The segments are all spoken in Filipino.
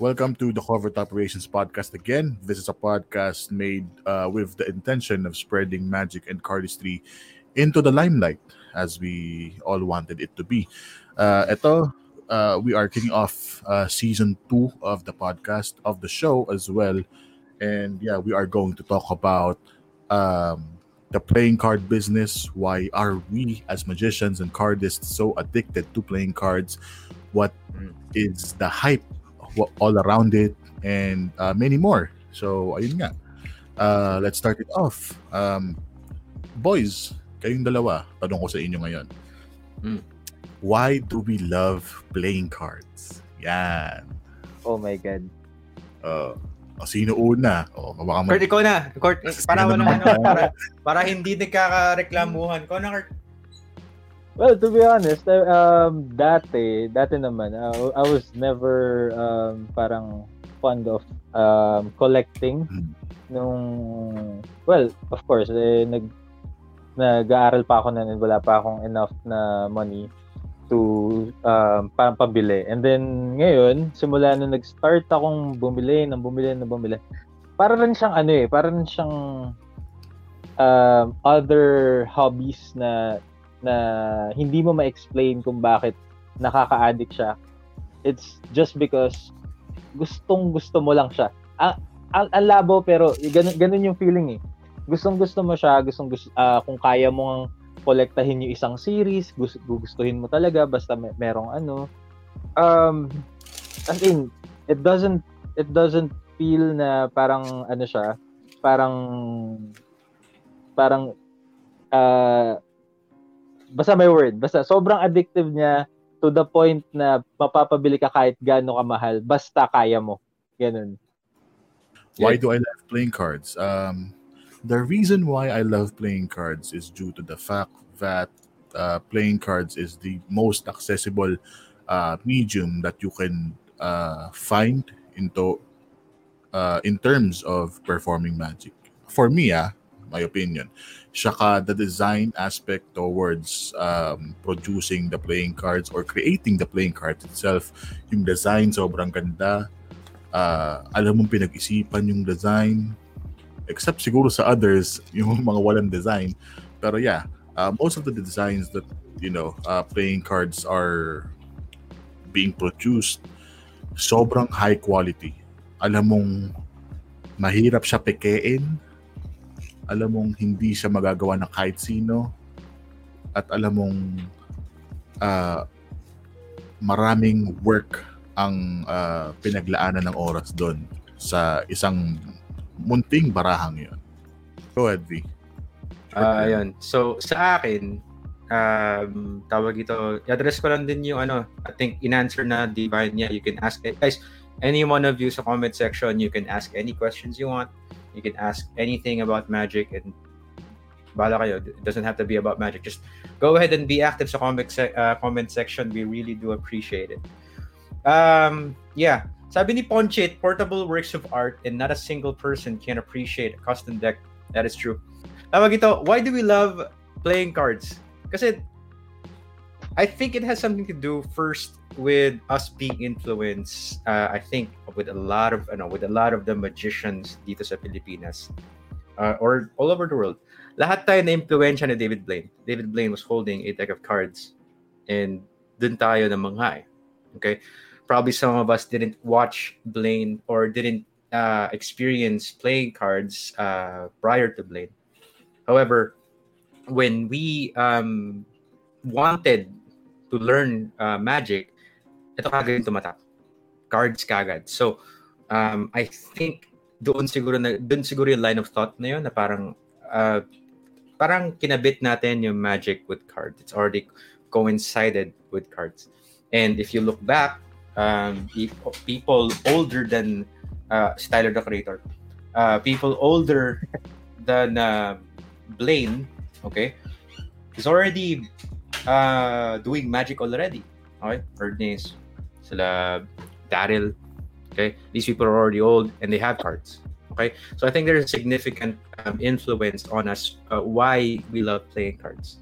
Welcome to the Covert Operations Podcast again. This is a podcast made uh, with the intention of spreading magic and cardistry into the limelight as we all wanted it to be. Uh, ito, uh, we are kicking off uh, season two of the podcast, of the show as well. And yeah, we are going to talk about um, the playing card business. Why are we as magicians and cardists so addicted to playing cards? What is the hype all around it, and uh, many more. So, ayun nga. Uh, let's start it off. Um, boys, kayong dalawa, tanong ko sa inyo ngayon. Mm. Why do we love playing cards? Yan. Oh my God. Uh, o sino una? O, baka man... Kurt, ikaw na. Kurt, para, na, ano, para, para hindi nagkakareklamuhan. Ikaw na, Kurt. Well, to be honest, um, dati, dati naman, uh, I was never um, parang fond of um, collecting hmm. nung, well, of course, eh, nag, nag-aaral pa ako na wala pa akong enough na money to um, parang pabili. And then, ngayon, simula na nag-start akong bumili, nang bumili, nang bumili, para rin siyang ano eh, para rin siyang um, other hobbies na na hindi mo ma-explain kung bakit nakaka-addict siya. It's just because gustong gusto mo lang siya. Ang, ang, ang labo pero ganun, ganun yung feeling eh. Gustong gusto mo siya, gustong gusto, uh, kung kaya mo ang kolektahin yung isang series, gusto, gugustuhin mo talaga basta may, merong ano. Um, as in, it doesn't it doesn't feel na parang ano siya, parang parang uh, basta may word, basta sobrang addictive niya to the point na mapapabili ka kahit gaano kamahal, basta kaya mo. Ganun. Why do I love playing cards? Um, the reason why I love playing cards is due to the fact that uh, playing cards is the most accessible uh, medium that you can uh, find into uh, in terms of performing magic. For me, ah, my opinion. Saka the design aspect towards um, producing the playing cards or creating the playing cards itself. Yung design sobrang ganda. Uh, alam mong pinag-isipan yung design. Except siguro sa others, yung mga walang design. Pero yeah, uh, most of the designs that, you know, uh, playing cards are being produced, sobrang high quality. Alam mong mahirap siya pekein, alam mong hindi siya magagawa ng kahit sino at alam mong uh, maraming work ang uh, pinaglaanan ng oras doon sa isang munting barahang yon. Go ahead, V. Uh. So, sa akin, um, tawag ito, i-address ko lang din yung ano, I think in-answer na divine niya. You can ask, guys, any one of you sa comment section, you can ask any questions you want. You can ask anything about magic and bala kayo. It doesn't have to be about magic. Just go ahead and be active sa comment, se- uh, comment section. We really do appreciate it. Um, yeah. Sabi ni Ponchit, portable works of art and not a single person can appreciate a custom deck. That is true. Tawag ito, why do we love playing cards? Kasi I think it has something to do first with us being influenced. Uh, I think with a lot of, ano, with a lot of the magicians dito sa Pilipinas uh, or all over the world. Lahat tayo na impluensya ni David Blaine. David Blaine was holding a deck of cards and dun tayo na mga Okay? Probably some of us didn't watch Blaine or didn't uh, experience playing cards uh, prior to Blaine. However, when we um, wanted to learn uh, magic, ito kagad tumatak. Cards kagad. So, um, I think doon siguro na doon siguro yung line of thought na yun na parang uh, parang kinabit natin yung magic with cards. It's already coincided with cards. And if you look back, um, people older than uh, Styler the Creator, uh, people older than uh, Blaine, okay, is already uh, doing magic already. Okay? Ernest, sila Daryl. Okay? These people are already old and they have cards. Okay? So I think there's a significant um, influence on us uh, why we love playing cards.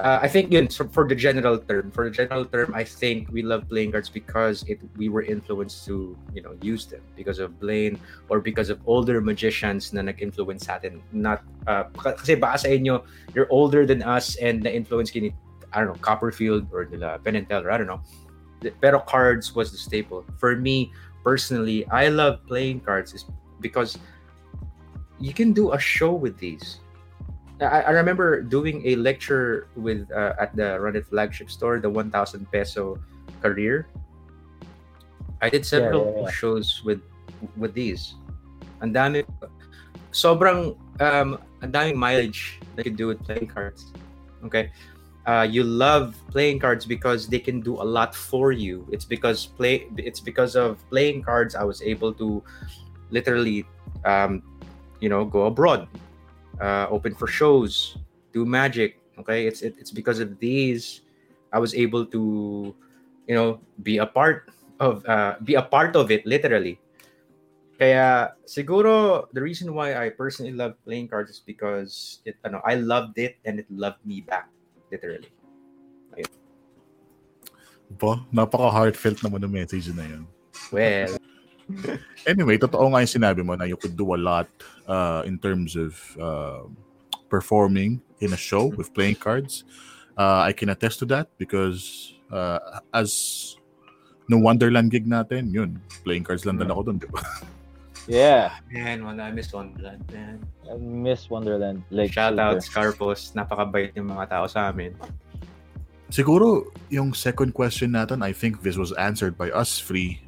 Uh, I think yun so for the general term. For the general term, I think we love playing cards because it we were influenced to you know use them because of Blaine or because of older magicians na nag-influence sa atin. Not uh, kasi baka sa inyo you're older than us and na-influence kini I don't know Copperfield or nila Penn and Teller. I don't know. Pero cards was the staple. For me personally, I love playing cards is because you can do a show with these I, I remember doing a lecture with uh, at the Run It flagship store, the 1,000 peso career. I did several yeah, yeah, yeah. shows with with these. And dami sobrang um ang daming mileage that you do with playing cards. Okay? Uh, you love playing cards because they can do a lot for you. It's because play it's because of playing cards I was able to literally um, you know go abroad uh, open for shows, do magic. Okay, it's it, it's because of these I was able to, you know, be a part of uh, be a part of it literally. Kaya siguro the reason why I personally love playing cards is because it ano, I loved it and it loved me back literally. Ayun. Po, napaka-heartfelt naman ng message na 'yan. Well, anyway, totoo nga yung sinabi mo na you could do a lot uh, in terms of uh, performing in a show mm-hmm. with playing cards. Uh, I can attest to that because uh, as no Wonderland gig natin, yun, playing cards lang din mm-hmm. ako doon, di ba? Yeah. Man, wala, I miss Wonderland, man. I miss Wonderland. Like, Shout out, Scarpos. Napakabait yung mga tao sa amin. Siguro, yung second question natin, I think this was answered by us free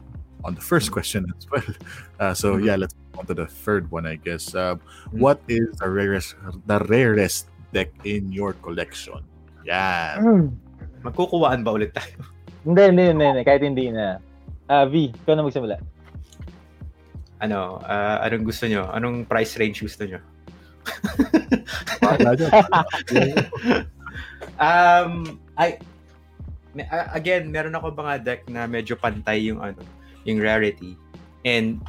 on the first question as well. Uh, so mm-hmm. yeah, let's move on to the third one, I guess. Uh, mm-hmm. what is the rarest the rarest deck in your collection? Yeah. Mm. Magkukuwaan ba ulit tayo? Hindi, hindi, hindi, hindi. Kahit hindi na. Uh, V, ikaw na magsimula. Ano, uh, anong gusto nyo? Anong price range gusto nyo? um, I, again, meron ako mga deck na medyo pantay yung ano, yung rarity. And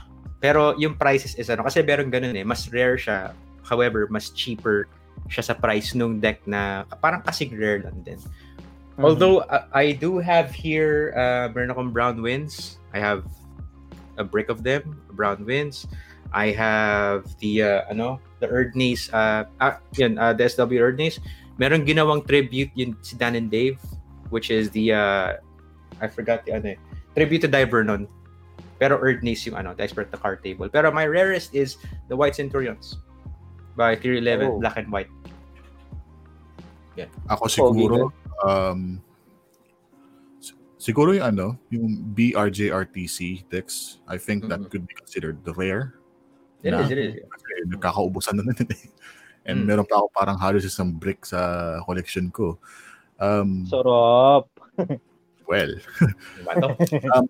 pero yung prices is ano kasi meron ganun eh, mas rare siya. However, mas cheaper siya sa price nung deck na parang kasing rare lang din. Mm-hmm. Although uh, I do have here uh, meron akong brown winds. I have a brick of them, brown winds. I have the uh, ano, the Erdnase uh, uh yun, uh, the SW Erdnase. Meron ginawang tribute yun si Dan and Dave which is the uh, I forgot the ano eh, tribute to Divernon pero Erdnase yung ano, the expert the card table. Pero my rarest is the White Centurions by 311 oh. black and white. Yeah. Ako siguro um siguro yung ano, yung BRJRTC decks, I think mm-hmm. that could be considered the rare. It na, is, it is. Kasi nagkakaubusan na nun eh. And mm. meron pa ako parang halos isang brick sa collection ko. Um, Sarap. well. um,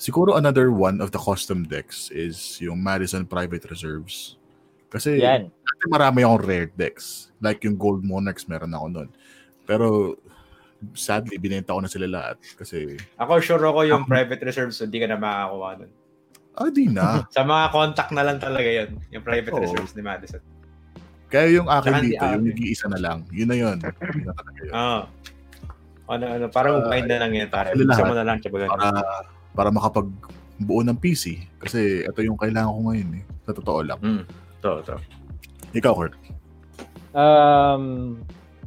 Siguro another one of the custom decks is yung Madison Private Reserves. Kasi Yan. marami akong rare decks. Like yung Gold Monarchs meron ako nun. Pero sadly, binenta ko na sila lahat. Kasi... Ako sure ako yung ako, private reserves, hindi ka na makakakuha nun. Ah, di na. Sa mga contact na lang talaga yun, yung private Oo. reserves ni Madison. Kaya yung akin Saka dito, yung nag-iisa na lang. Yun na yun. yun na talaga yun. Oh. Ano, ano, parang uh, na lang yun, pare. Isa mo na lang, Para, para makapagbuo ng PC. Kasi ito yung kailangan ko ngayon eh. Sa totoo lang. Mm. To, to. Ikaw, Kurt. Um,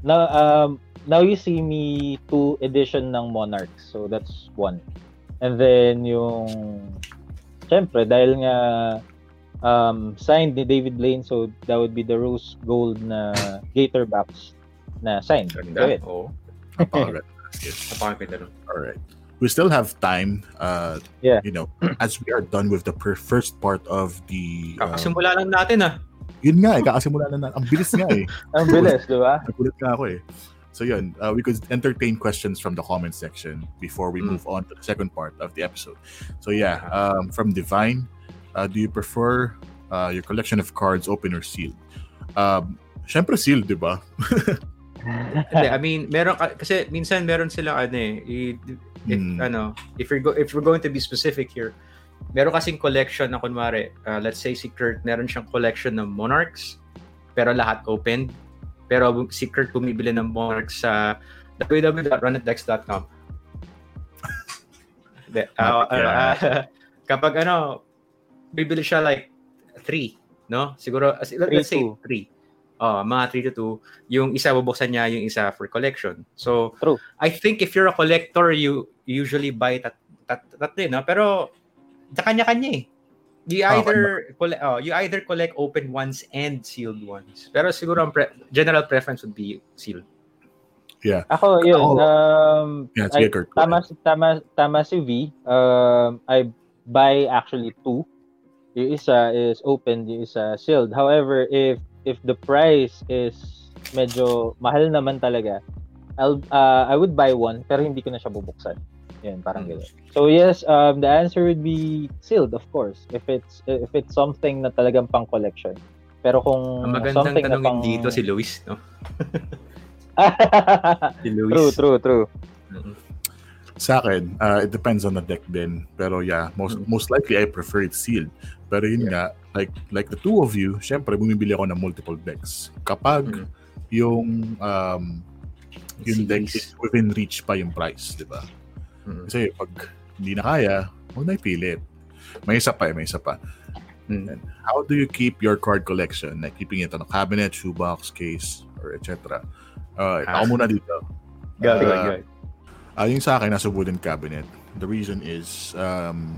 now, um, now you see me two edition ng Monarch. So that's one. And then yung syempre dahil nga um, signed ni David Blaine so that would be the rose gold na Gator backs na signed. Ganda. Oo. Oh. Napakaganda. yes. Napakaganda Alright we still have time. Uh, yeah. You know, as we are done with the per- first part of the. Um, kakasimula lang natin ah. Yun nga eh, kakasimula lang natin. Ang bilis nga eh. Ang bilis, di ba? Nagulat nga ako eh. So yun, uh, we could entertain questions from the comment section before we mm. move on to the second part of the episode. So yeah, um, from Divine, uh, do you prefer uh, your collection of cards open or sealed? Um, Siyempre sealed, di ba? I mean, meron kasi minsan meron sila ano eh, if mm. ano, if you're go, if we're going to be specific here, meron kasing collection na kunwari, uh, let's say si Kurt, meron siyang collection ng Monarchs, pero lahat open. Pero secret bumibili ng monarch sa www.runatdex.com. De, uh, uh, kapag ano, bibili siya like 3, no? Siguro, let's say 3. Uh, mga 3 to 2. Yung isa bubuksan niya, yung isa for collection. So, True. I think if you're a collector, you usually buy tat, tat, tat, tat no? Pero, kanya-kanya eh. You either oh, collect, oh, you either collect open ones and sealed ones. Pero siguro ang pre- general preference would be sealed. Yeah. Ako, yun. Ako, um, yeah, I, Kurt, tama, tama, tama si V. Um, I buy actually two. Yung isa is open, yung isa sealed. However, if if the price is medyo mahal naman talaga, I'll uh, I would buy one pero hindi ko na siya bubuksan. Yan, parang Mm. gano'n. So yes, um, the answer would be sealed, of course. If it's if it's something na talagang pang collection. Pero kung Ang magandang something na pang... dito si Luis, no? Si Luis. true, true, true. Mhm. Sa akin, uh, it depends on the deck din. Pero yeah, most Mm. most likely I prefer it sealed. Pero yun nga, like like the two of you, syempre bumibili ako ng multiple decks. Kapag Mm. yung um yung deck is within reach pa yung price, di ba? Mm. Kasi pag hindi na kaya, huwag na ipilit. May isa pa eh, may isa pa. Mm. How do you keep your card collection? Like keeping it on a cabinet, shoebox, case, or etc. Uh, Ah. Ako muna dito. Go, go, Uh, go. Ah, yung sa akin, nasa wooden cabinet. The reason is, um,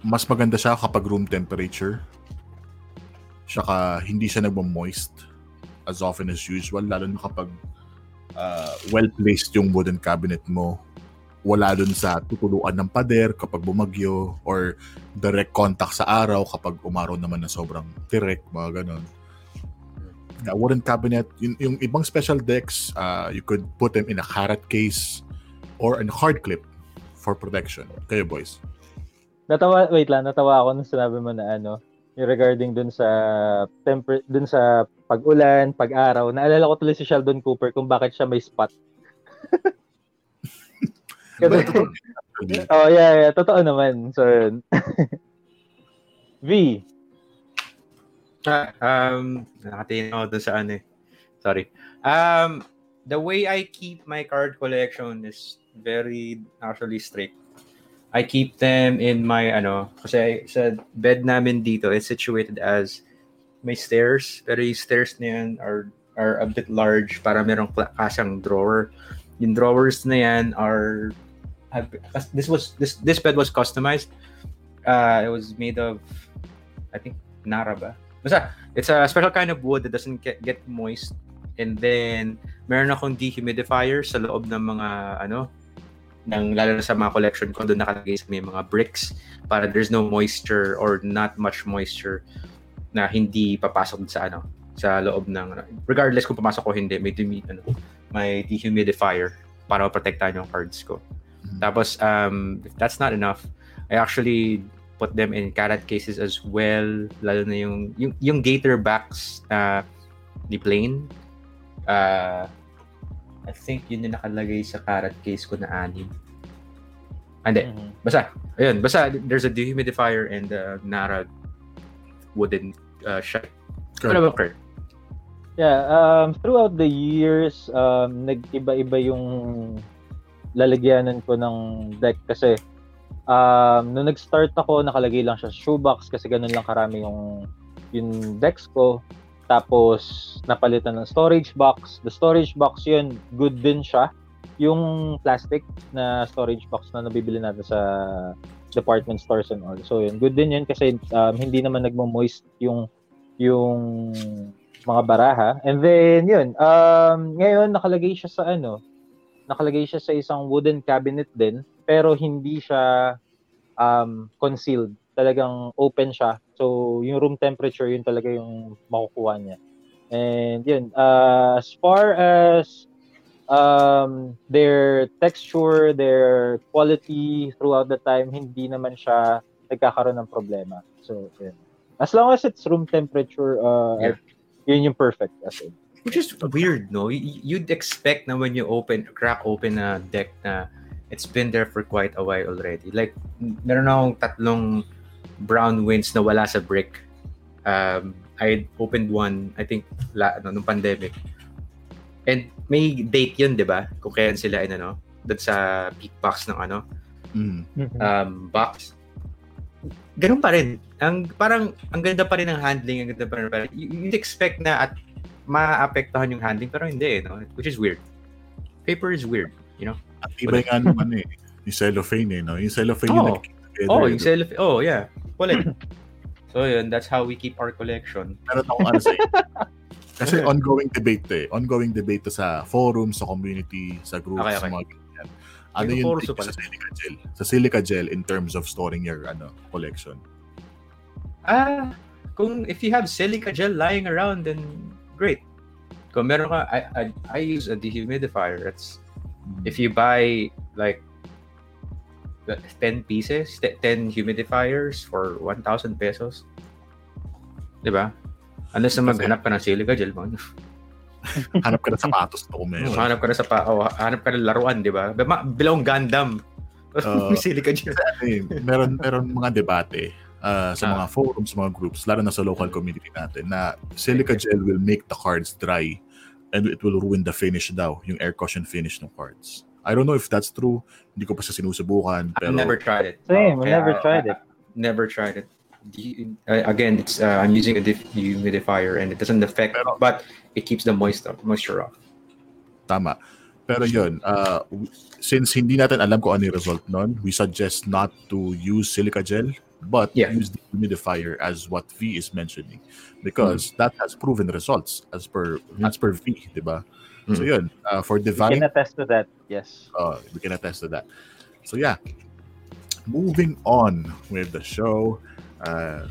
mas maganda siya kapag room temperature. Saka hindi siya nagmo-moist as often as usual, lalo na kapag ah, well-placed yung wooden cabinet mo. Wala dun sa tutuluan ng pader kapag bumagyo or direct contact sa araw kapag umaraw naman na sobrang direct, mga ganon. Yeah, wooden cabinet, yung, yung ibang special decks, uh, you could put them in a carrot case or in a hard clip for protection. Kayo, boys. Natawa, wait lang, natawa ako nung sinabi mo na ano, yung regarding dun sa temper dun sa pag-ulan, pag-araw. Naalala ko tuloy si Sheldon Cooper kung bakit siya may spot. Kasi, oh, yeah, yeah, totoo naman. So, yun. V, Ah, um, nakatingin ako dun sa ano eh. Sorry. Um, the way I keep my card collection is very actually strict. I keep them in my ano, kasi sa bed namin dito, it's situated as may stairs, pero yung stairs na yan are are a bit large para merong kasang drawer. Yung drawers na yan are have, this was this this bed was customized. Uh, it was made of I think Nara ba? Basta, it's a special kind of wood that doesn't get, get moist. And then, meron akong dehumidifier sa loob ng mga, ano, ng, lalo na sa mga collection ko, doon nakalagay sa may mga bricks para there's no moisture or not much moisture na hindi papasok sa, ano, sa loob ng, regardless kung papasok ko hindi, may, dumi, ano, may dehumidifier para protektahan yung cards ko. Mhm. Tapos, um, if that's not enough, I actually put them in carrot cases as well lalo na yung yung, yung gator backs na ni plain uh, I think yun yung nakalagay sa carrot case ko na anim hindi Mhm. basta ayun basta there's a dehumidifier and a Nara wooden uh, shut Kurt. ano ba Kurt? Yeah, um, throughout the years, um, nag-iba-iba yung lalagyanan ko ng deck kasi um, nung nag-start ako, nakalagay lang siya sa shoebox kasi ganun lang karami yung, yung decks ko. Tapos, napalitan ng storage box. The storage box yun, good din siya. Yung plastic na storage box na nabibili natin sa department stores and all. So, yun, good din yun kasi um, hindi naman nagmo-moist yung yung mga baraha. And then, yun, um, ngayon nakalagay siya sa ano, nakalagay siya sa isang wooden cabinet din, pero hindi siya um, concealed. Talagang open siya. So, yung room temperature, yun talaga yung makukuha niya. And yun, uh, as far as um, their texture, their quality throughout the time, hindi naman siya nagkakaroon ng problema. So, yun. As long as it's room temperature, uh, Yeah. yun yung perfect as in. Which is weird, no? You'd expect na when you open, crack open a deck na it's been there for quite a while already. Like, meron akong tatlong brown winds na wala sa brick. Um, I opened one, I think, la, ano, nung pandemic. And may date yun, di ba? Kung kailan sila, in, ano, doon sa peak box ng ano, Mm. um, box. Ganun pa rin. Ang, parang, ang ganda pa rin ng handling, ang ganda pa rin. You, you'd expect na at maapektuhan yung handling, pero hindi, no? Which is weird. Paper is weird, you know? At iba nga naman eh. Yung cellophane eh, no? Yung cellophane Oo. yung. Oh, eh, yung no? self, oh, yeah. Kulit. so, yun, that's how we keep our collection. Meron akong ano sa Kasi ongoing debate to eh. Ongoing debate to sa forums, sa community, sa groups, Okay, okay. mga ganyan. Ano yung take sa silica gel? Sa silica gel in terms of storing your ano collection. Ah, kung if you have silica gel lying around, then great. Kung meron ka, I, I, I use a dehumidifier. It's, if you buy like 10 pieces, te- 10 humidifiers for 1,000 pesos, di ba? Unless na maghanap ka ng silica gel mo. Hanap ka ng sapatos to meron. hanap ka na sa pa, oh, hanap ka ng laruan, di ba? Bilawang Gundam. Uh, silica gel. Meron meron mga debate uh, sa Ah. mga forums, mga groups, lalo na sa local community natin na silica gel will make the cards dry and it will ruin the finish daw, yung air cushion finish ng cards. I don't know if that's true. Hindi ko pa siya sinusubukan. Pero I've never tried it. Same, I Kaya, never tried it. Never tried it. The- uh, again, it's uh, I'm using a humidifier and it doesn't affect, Pero- but it keeps the moisture moisture off. Tama. Pero yun, uh, since hindi natin alam kung ano yung result nun, we suggest not to use silica gel, but Yeah. use the humidifier as what V is mentioning. Because that has proven results as per as per V, di ba? So Mm. yun, uh, for We Divine, can attest to that. Yes. uh, we can attest to that. So yeah, moving on with the show, uh,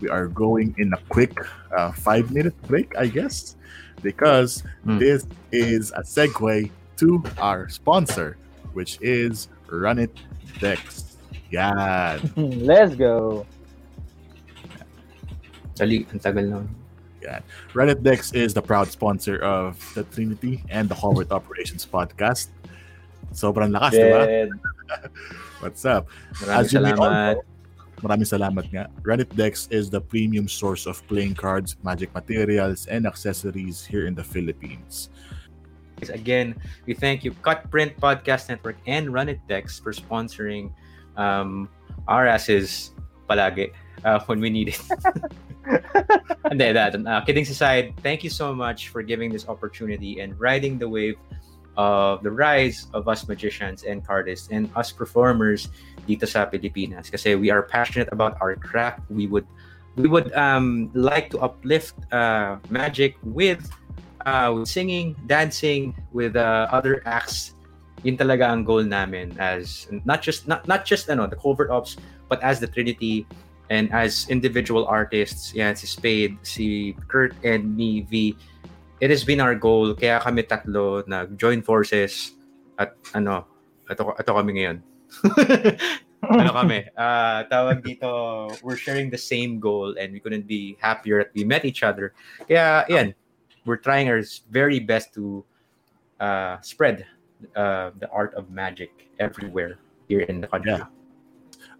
we are going in a quick uh, five minute break, I guess, because Hmm. this is a segue to our sponsor, which is Run It Dex. Yeah, Let's go. Dali, ang tagal na. Run It Dex is the proud sponsor of the Trinity and the Covert Operations podcast. Sobrang lakas, di ba? What's up? Maraming As you salamat. Maraming salamat nga. Reddit Dex is the premium source of playing cards, magic materials, and accessories here in the Philippines. Again, we thank you, Cut Print Podcast Network and Run It Dex for sponsoring um, our asses palagi uh, when we need it. Hindi, that, uh, kidding aside, thank you so much for giving this opportunity and riding the wave of the rise of us magicians and cardists and us performers dito sa Pilipinas. Kasi we are passionate about our craft. We would we would um like to uplift uh magic with uh singing dancing with uh, other acts. Yun talaga ang goal namin as not just not not just ano the covert ops but as the trinity and as individual artists yan si Spade si Kurt and me V it has been our goal. Kaya kami tatlo nag join forces at ano ito ito kami ngayon. Ano kami? Ah tawag dito we're sharing the same goal and we couldn't be happier that we met each other. Kaya yan we're trying our very best to uh, spread uh, the art of magic everywhere here in the country. Yeah.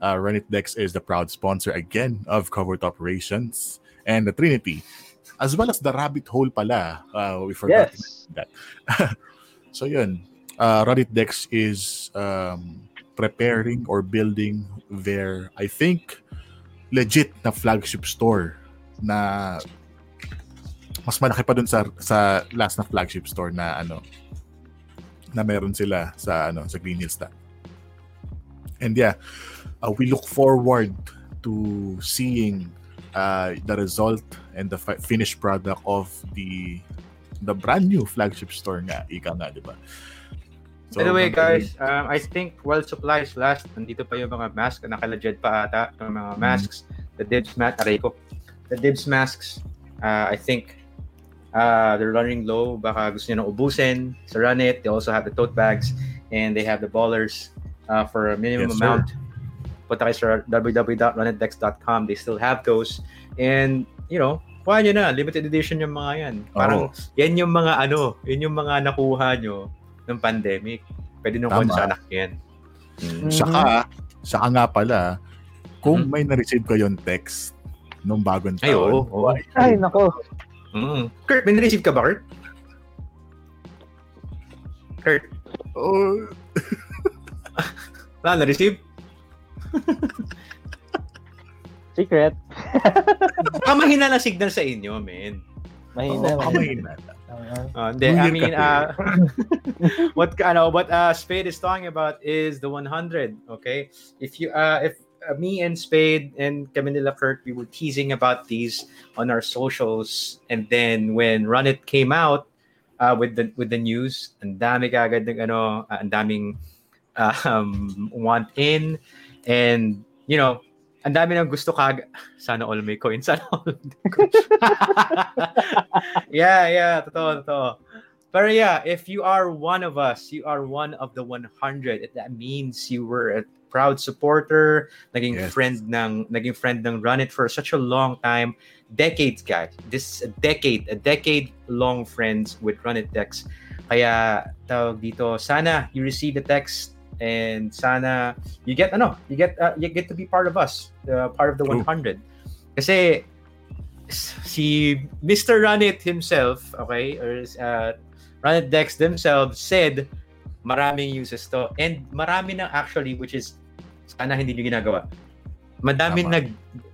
Uh, Run It Dex is the proud sponsor again of Covert Operations and the Trinity, as well as the Rabbit Hole pala. Uh, we forgot Yes. So yun, uh, Reddit Dex is um, preparing or building their, I think, legit na flagship store na mas malaki pa dun sa sa last na flagship store na ano na meron sila sa ano sa Green Hills na. And yeah, uh, we look forward to seeing uh, the result and the fi- finished product of the the brand new flagship store nga, ika nga, di ba? So, By the way, guys, um, I think while supplies last, nandito pa yung mga mask, nakalaged pa ata, yung mga masks, the dibs mask, aray ko, the dibs masks, uh, I think uh, they're running low, baka gusto nyo na ubusin sa Run It, they also have the tote bags, and they have the ballers uh, for a minimum Yes, sir. Punta kayo sa www.runitdex.com, they still have those, and, you know, kuha nyo na, limited edition yung mga yan. Parang, yan yung mga ano, yun yung mga nakuha nyo ng pandemic. Pwede nung Tama. sa anak yan. Mm. Mm. Saka, saka nga pala, kung Mhm. may na-receive kayong text nung bagong Ay, oo. taon. oo. Ay, nako. Mm. Kurt, may receive ka ba, Kurt? Kurt, Oh, wala na-receive? Secret. Baka mahina lang signal sa inyo, men. Mahina. oh, mahina. kamay na. Uh, hindi, New I mean, kasi. uh, what ano, what uh, Spade is talking about is the 100. Okay, if you uh, if uh, me and Spade and kami nila Kurt, we were teasing about these on our socials, and then when Run It came out uh, with the with the news, and dami kagad ng ano, uh, ang daming um, want in, and you know, ang dami ng gusto kag sana all may coin sana all yeah yeah totoo totoo. Pero yeah if you are one of us you are one of the 100 that means you were a proud supporter naging Yes. friend ng naging friend ng Run It for such a long time decades guys. This is a decade a decade long friends with Run It Dex kaya tawag dito sana you receive the text and sana you get ano you get uh, you get to be part of us uh, part of the True. 100 kasi si Mr. Runit himself okay or uh, Runit Dex themselves said maraming uses to and marami na actually which is sana hindi nyo ginagawa madami Tama. nag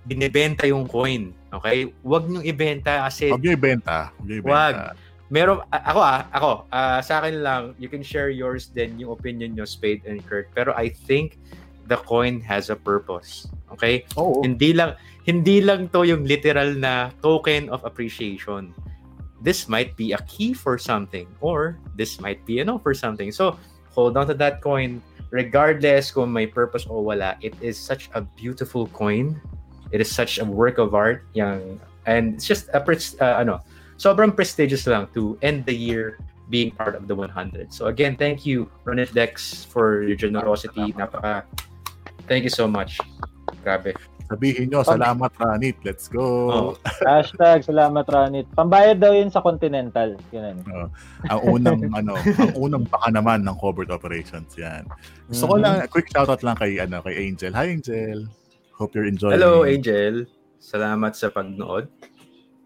binibenta yung coin okay wag nyo ibenta kasi Huwag niyo ibenta. Niyo ibenta. Wag. Meron ako ah ako ah, sa akin lang you can share yours then yung opinion nyo Spade and Kurt pero I think the coin has a purpose okay? Oo. hindi lang hindi lang to yung literal na token of appreciation. This might be a key for something or this might be ano for something. So hold on to that coin. Regardless kung may purpose o wala it is such a beautiful coin. It is such a work of art yang and it's just a uh, ano sobrang prestigious lang to end the year being part of the 100 so again thank you Ronit Dex for your generosity napaka thank you so much grabe Sabihin niyo, salamat Ranit. Let's go. Oh. Hashtag salamat Ranit. Pambayad daw yun sa Continental. Yun. ang unang ano, ang unang baka naman ng covert operations 'yan. Gusto ko Mhm. lang quick shoutout lang kay ano kay Angel. Hi Angel. Hope you're enjoying. Hello, Angel. Salamat sa pagnood.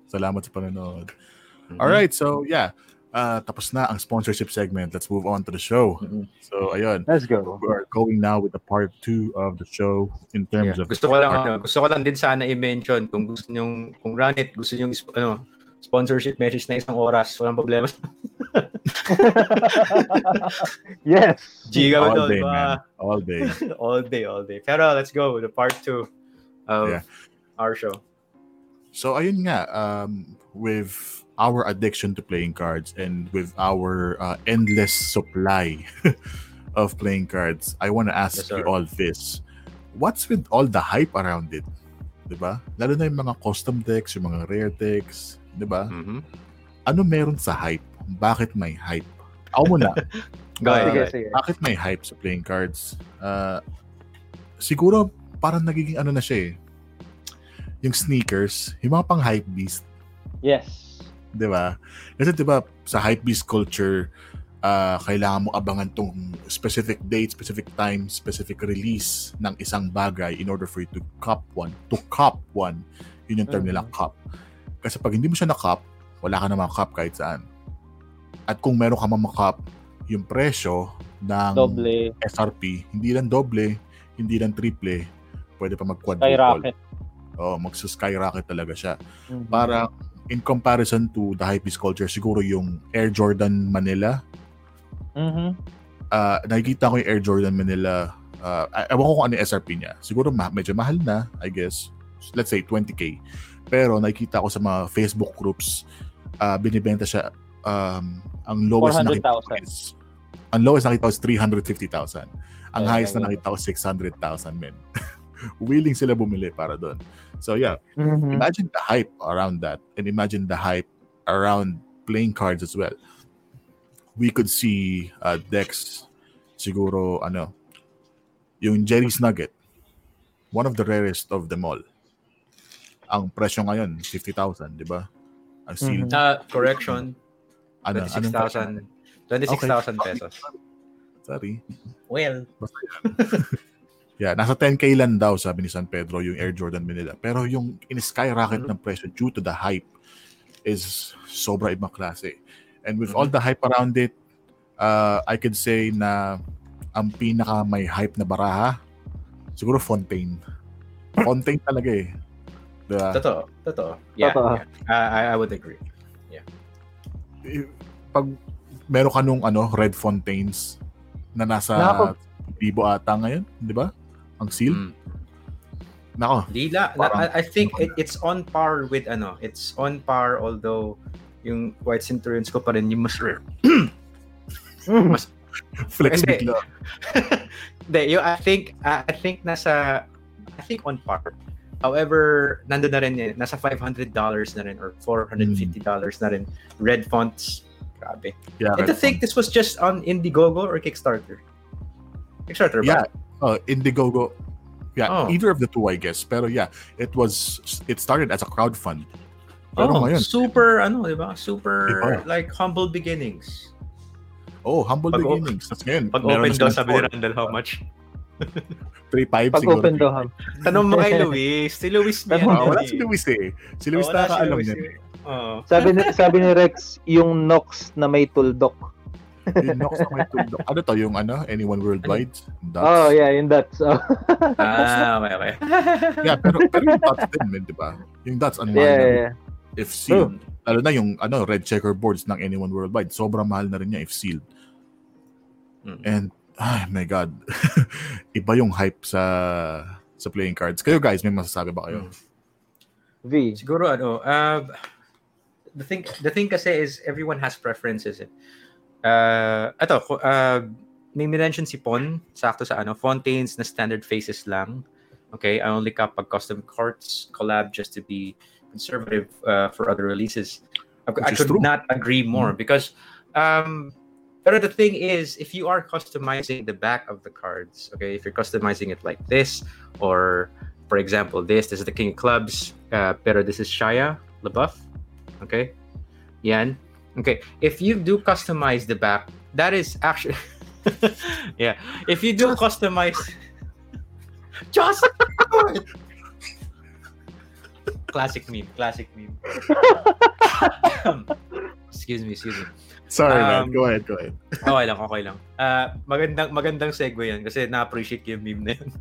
Salamat sa panonood. All right, so yeah. Uh, tapos na ang sponsorship segment. Let's move on to the show. Mhm. So ayun, Let's go. we are going now with the part two of the show in terms Yeah. of Gusto ko lang ano, gusto ko lang din sana i-mention kung gusto niyo kung Ranit gusto niyo ano sponsorship message na isang oras, walang problema. yes. Giga ba all to, day, ba? man. All day. all day, all day. Pero let's go with the part two of Yeah. our show. So ayun nga, um, with our addiction to playing cards and with our uh, endless supply of playing cards, I want to ask Yes, you all this. What's with all the hype around it? 'Di ba? Lalo na yung mga custom decks, yung mga rare decks, 'di ba? Mhm. Ano meron sa hype? Bakit may hype? Ako muna. Go Ah. Sige, sige. Bakit may hype sa playing cards? Uh, siguro parang nagiging ano na siya eh. Yung sneakers, yung mga pang hype beast Yes. 'Di ba? Kasi 'di ba sa hypebeast culture, ah kailangan mo abangan tong specific date, specific time, specific release ng isang bagay in order for you to cop one. To cop one. Yun yung term Mhm. nila, cop. Kasi pag hindi mo siya na-cop, wala ka na cop kahit saan. At kung meron ka mang makop, yung presyo ng Doble. SRP, hindi lang doble, hindi lang triple, pwede pa mag-quadruple. Skyrocket. Oh, mag-skyrocket talaga siya Mhm. parang in comparison to the hypebeast culture, siguro yung Air Jordan Manila, Mhm. uh, nakikita ko yung Air Jordan Manila, uh, ewan ko kung ano yung SRP niya. Siguro ma- medyo mahal na, I guess. Let's say 20k. Pero nakikita ko sa mga Facebook groups, uh, binibenta siya, um, ang lowest nakita ko 400,000. is, ang lowest nakita ko is 350,000. Ang Ayun, highest na ayun. nakita ko 600,000 men. Willing sila bumili para doon. So yeah, Mhm. imagine the hype around that and imagine the hype around playing cards as well. We could see uh, decks siguro ano yung Jerry's Nugget one of the rarest of them all. Ang presyo ngayon 50,000 di ba? Ang sealed Mhm. Uh, correction, ano anong presyo? 26,000 26,000 pesos. sorry. Well, Yeah, nasa 10k lang daw sabi ni San Pedro yung Air Jordan nila. Pero yung in-skyrocket Mhm. ng presyo due to the hype is sobra ibang klase. And with Mhm. all the hype around it, uh, I could say na ang pinaka may hype na baraha, siguro Fontaine. Fontaine talaga eh. Diba? Totoo. Totoo. Yeah. Totoo. yeah. Uh, I, I would agree. Eh, Pag meron ka nung ano, red fontaines na nasa Nakaka- libo ata ngayon, di ba? Ang seal. Mm. Nako, Dila, Parang- I, think it, it's on par with ano, it's on par although yung white centurions ko pa rin yung mas rare. flex Hindi. bigla. Hindi, yung I think uh, I think nasa I think on par. However, nando na rin yun, nasa $500 na rin or $450 na rin red fonts. Grabe. Yeah, And to think this was just on Indiegogo or Kickstarter? Kickstarter ba? Yeah, uh, Indiegogo. Yeah, Oh. either of the two, I guess. Pero yeah, it was it started as a crowdfund. Pero Oh, ngayon, super ano, 'di ba? Super Iba. like humble beginnings. oh, humble Pag- beginnings. Tapos ngayon, Pag open daw sabi ni. Randall how much? 3.5 Pag siguro. open daw, ha? Tanong mo kay Luis. Si Luis yan? Ah, wala si Luis eh. Si Luis Oh, si nakakaalam Luis niyan. eh. Oo. Sabi ni, sabi ni Rex, yung Nox na may tuldok. Yung Nox na may tuldok. Ano to, yung ano, anyone worldwide? Dots. Oh, yeah, yung dots. Oh. Ah, okay, okay. Yeah, pero, pero yung dots din, man, di ba? Yung dots, ang mahal yeah, na yeah, yeah. If sealed. Lalo na yung ano, red checkerboards ng anyone worldwide. Sobrang mahal na rin niya if sealed. Mm. And, ay my God. Iba yung hype sa sa playing cards. Kayo guys, may masasabi ba kayo? Mm. V. Siguro ano, uh, the thing the thing kasi is everyone has preferences. Eh. Uh, ito, ko- uh, may mention si Pon, sakto sa ano, Fontaines na standard faces lang. Okay, I only kapag custom cards collab just to be conservative uh, for other releases. I, I could true. not agree more because um but the thing is if you are customizing the back of the cards, okay, if you're customizing it like this or for example, this this is the King of Clubs, uh, pero this is Shia LaBeouf. Okay, yan. Okay, if you do customize the back, that is actually yeah. If you do customize, just classic meme, classic meme. excuse me, excuse me. Sorry, man. Um, Go ahead, go ahead. Okay lang, okay lang. Ah, magandang magandang segue yan kasi na-appreciate ko yung meme na yun.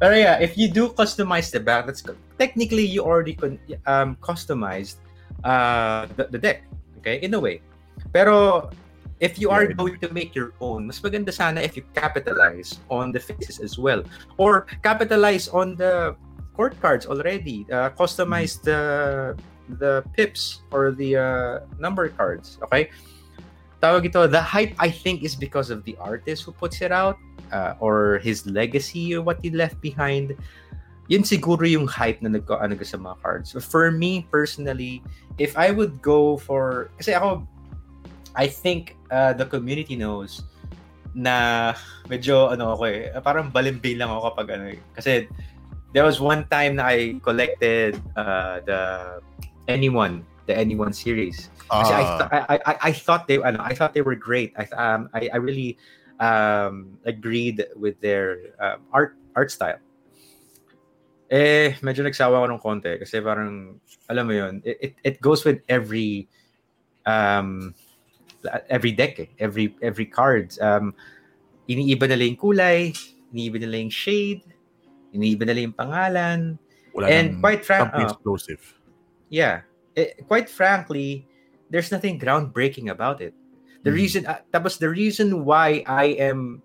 Pero yeah, if you do customize the back, that's technically you already con- um, customized uh, the, the deck. Okay, in a way. Pero if you are going to make your own, mas maganda sana if you capitalize on the faces as well. Or capitalize on the court cards already. Uh, customize the the pips or the uh, number cards. Okay? Tawag ito, the hype I think is because of the artist who puts it out uh, or his legacy or what he left behind. Yun siguro yung hype na nagko ano sa mga cards. For me personally, if I would go for kasi ako I think uh, the community knows na medyo ano ako eh, parang balimbing lang ako kapag ano eh. Kasi there was one time na I collected uh, the anyone, the anyone series. Kasi I, Ah, th- I, I, I thought they ano, I thought they were great. I um I, I really um agreed with their um, art art style. Eh medyo nagsawa ako ng konti kasi parang alam mo yun, it, it, it goes with every um every deck, eh, every every cards. Um iniiba nila yung kulay, iniiba nila yung shade, iniiba nila yung pangalan. wala and quite frankly, oh, explosive. yeah Eh, quite frankly there's nothing groundbreaking about it the Mhm. reason uh, tapos the reason why i am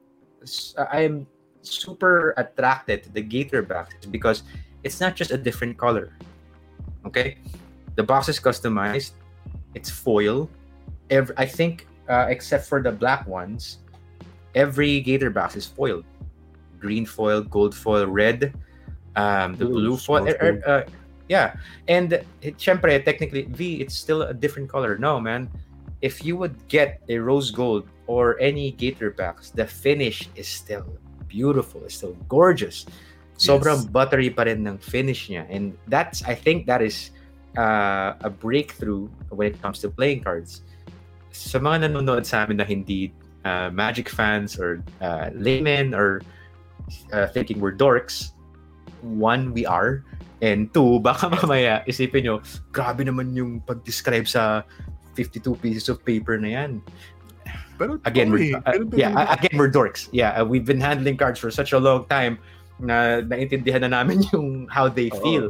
i am super attracted to the gator box is because it's not just a different color okay? The box is customized it's foil. Every i think uh, except for the black ones every gator box is foiled. Green foil gold foil red um the blue foil er- er- uh, yeah. And it, syempre, technically v it's still a different color. No man. If you would get a rose gold or any gator backs the finish is still beautiful it's still gorgeous sobrang buttery pa rin ng finish niya and that's i think that is uh, a breakthrough when it comes to playing cards sa mga nanonood sa amin na hindi uh, Magic fans or uh, laymen or uh, thinking we're dorks, one, we are. And two, baka mamaya isipin nyo, grabe naman yung pag-describe sa 52 pieces of paper na yan. Pero Again, we're, uh, pero yeah, uh, again, we're dorks. Yeah, uh, we've been handling cards for such a long time na naintindihan na namin yung how they Oo. feel.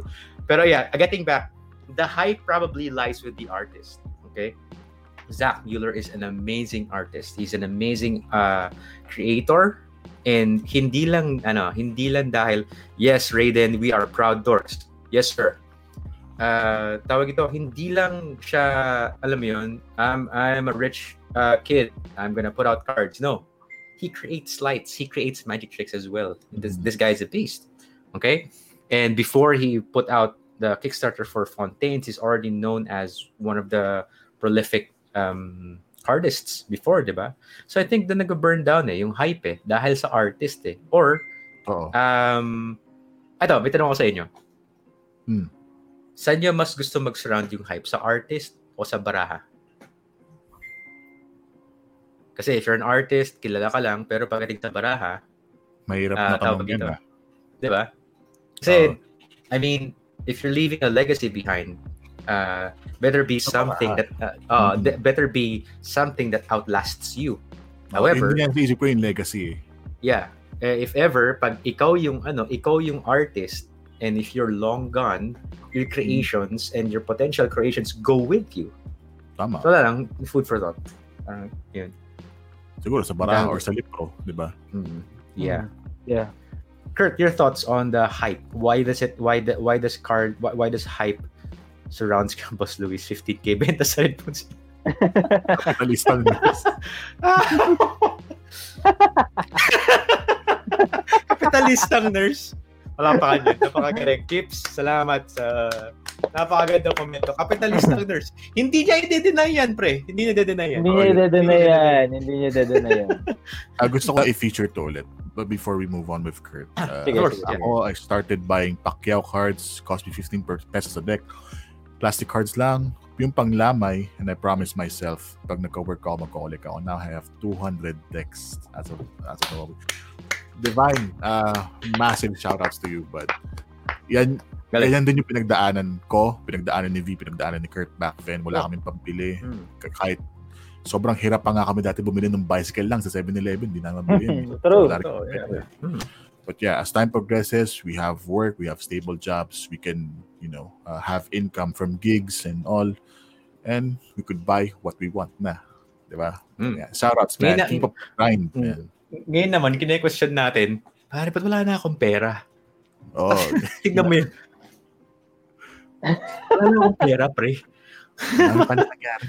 Pero yeah, getting back, the hype probably lies with the artist. Okay? Zach Mueller is an amazing artist. He's an amazing uh, creator. And hindi lang, ano, hindi lang dahil, yes, Raiden, we are proud dorks. Yes, sir. Uh, tawag ito, hindi lang siya, alam mo yun, I'm, I'm a rich uh, kid. I'm gonna put out cards. No. He creates lights. He creates magic tricks as well. This, this guy is a beast. Okay? And before he put out the Kickstarter for Fontaines, he's already known as one of the prolific um, artists before, di ba? So I think the nag-burn down eh, yung hype eh, dahil sa artist eh. Or, Oo. um, ito, may tanong ako sa inyo. Hmm. Saan nyo mas gusto mag-surround yung hype? Sa artist o sa baraha? Kasi if you're an artist, kilala ka lang, pero pagdating sa baraha, Mahirap Ah, na tawag tanong yan dito. ah. Di ba? Kasi, I mean, if you're leaving a legacy behind, uh, better be something that, uh, uh, Mhm. th- better be something that outlasts you. However, Hindi yan ko yung legacy eh. yeah, eh, if ever, pag ikaw yung, ano, ikaw yung artist, and if you're long gone, your creations and your potential creations go with you. Tama. So, lang, food for thought. Parang, yun. Siguro sa baraha or sa libro, di ba? Mm, Yeah. Yeah. Kurt, your thoughts on the hype? Why does it? Why the? Why does card? Why, why does hype surrounds Campus Luis 15k benta sa headphones? Kapitalista news. Kapitalistang nurse. Wala pa kanya. Napakagaling. Kips, salamat sa napakagandang komento. Kapitalistang nurse. Hindi niya i-deny yan, pre. Hindi niya i-deny yan. Hindi niya idedeny yan. Hindi niya idedeny yan. Ah, gusto ko i-feature to ulit. But before we move on with Kurt, uh, Sige, sige. ako, I started buying Pacquiao cards, cost me 15 per- pesos a deck. Plastic cards lang, yung panglamay, and I promised myself, pag nagka-work ako, magkaulik ako. Now I have 200 decks as of, as of. Divine, uh, massive shoutouts to you, but yan, Galing. yan din yung pinagdaanan ko, pinagdaanan ni V, pinagdaanan ni Kurt back then. Wala Yeah. kaming pambili. Hmm. kahit sobrang hirap pa nga kami dati bumili ng bicycle lang sa 7-Eleven, di naman yun. True. Kami yeah. Hmm. But yeah, as time progresses, we have work, we have stable jobs, we can, you know, uh, have income from gigs and all, and we could buy what we want na. Di ba? Hmm. Yeah. Shoutouts, man. Ngayon na- Keep up the grind, Hmm. man. Ngayon naman, kine-question natin, pare, ba't wala na akong pera? Oh, Tignan mo yun. Wala na akong pera, pre. ano pa na nangyari?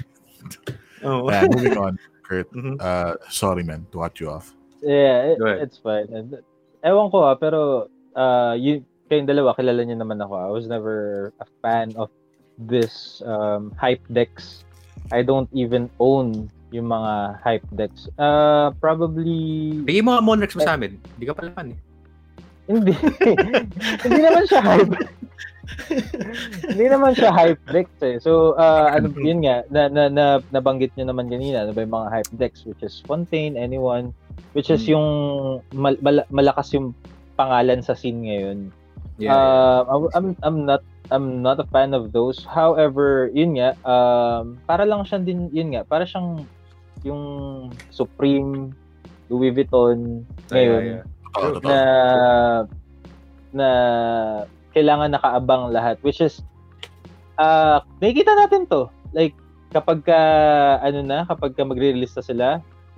Oh. Yeah, moving on, Kurt. Mhm. Uh, sorry, man, to cut you off. Yeah, it, it's fine. And, ewan ko ah, pero uh, yun, kayong dalawa, kilala niyo naman ako. ah. I was never a fan of this um, hype decks. I don't even own yung mga hype decks. Uh, probably, Bigay mo nga Monrex mo sa amin. Hindi ka pala fan eh. hindi. hindi naman siya hype. hindi naman siya hype decks eh. So, uh, ano, yun nga, na, na, na, nabanggit niyo naman kanina, ano ba yung mga hype decks, which is Fontaine, Anyone, which is Hmm. yung mal- mal- malakas yung pangalan sa scene ngayon. Yeah. Uh, I'm, I'm not I'm not a fan of those. However, yun nga, um, para lang siya din, yun nga, para siyang yung Supreme, Louis Vuitton, ngayon, Totoo, totoo. na na kailangan nakaabang lahat which is uh, nakikita natin to like kapag ka ano na kapag ka magre-release na sila